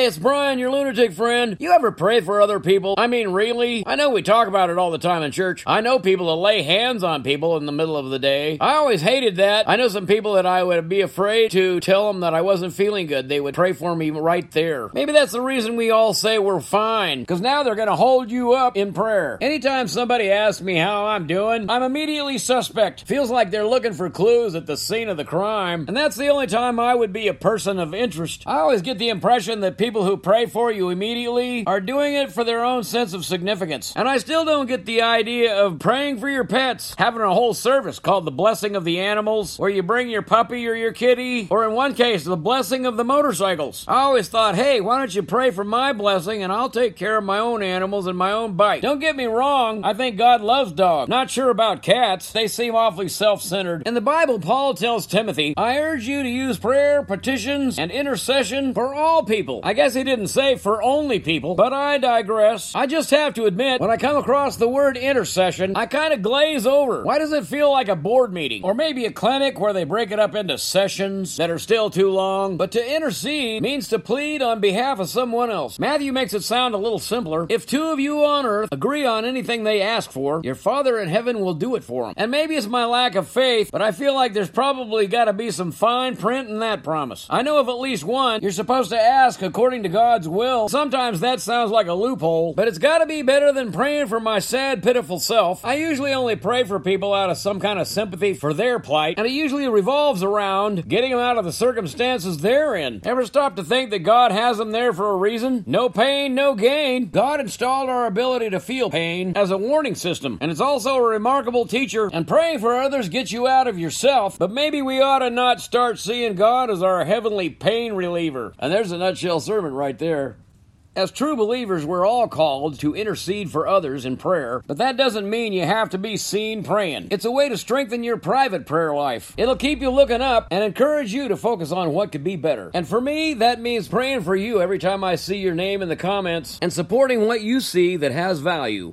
Hey, it's Brian, your lunatic friend. You ever pray for other people? I mean, really? I know we talk about it all the time in church. I know people that lay hands on people in the middle of the day. I always hated that. I know some people that I would be afraid to tell them that I wasn't feeling good. They would pray for me right there. Maybe that's the reason we all say we're fine, because now they're going to hold you up in prayer. Anytime somebody asks me how I'm doing, I'm immediately suspect. Feels like they're looking for clues at the scene of the crime, and that's the only time I would be a person of interest. I always get the impression that people who pray for you immediately are doing it for their own sense of significance. And I still don't get the idea of praying for your pets, having a whole service called the blessing of the animals, where you bring your puppy or your kitty, or in one case, the blessing of the motorcycles. I always thought, hey, why don't you pray for my blessing and I'll take care of my own animals and my own bike. Don't get me wrong, I think God loves dogs. Not sure about cats, they seem awfully self centered. In the Bible, Paul tells Timothy, I urge you to use prayer, petitions, and intercession for all people. I guess he didn't say for only people, but I digress. I just have to admit, when I come across the word intercession, I kind of glaze over. Why does it feel like a board meeting? Or maybe a clinic where they break it up into sessions that are still too long? But to intercede means to plead on behalf of someone else. Matthew makes it sound a little simpler. If two of you on earth agree on anything they ask for, your Father in heaven will do it for them. And maybe it's my lack of faith, but I feel like there's probably got to be some fine print in that promise. I know of at least one you're supposed to ask according to God's will. Sometimes that sounds like a loophole, but it's got to be better than praying for my sad, pitiful self. I usually only pray for people out of some kind of sympathy for their plight, and it usually revolves around getting them out of the circumstances they're in. Ever stop to think that God has them there for a reason? No pain, no gain. God installed our ability to feel pain as a warning system, and it's also a remarkable teacher. And praying for others gets you out of yourself, but maybe we ought to not start seeing God as our heavenly pain reliever. And there's a nutshell sermon right there. As true believers, we're all called to intercede for others in prayer, but that doesn't mean you have to be seen praying. It's a way to strengthen your private prayer life. It'll keep you looking up and encourage you to focus on what could be better. And for me, that means praying for you every time I see your name in the comments and supporting what you see that has value.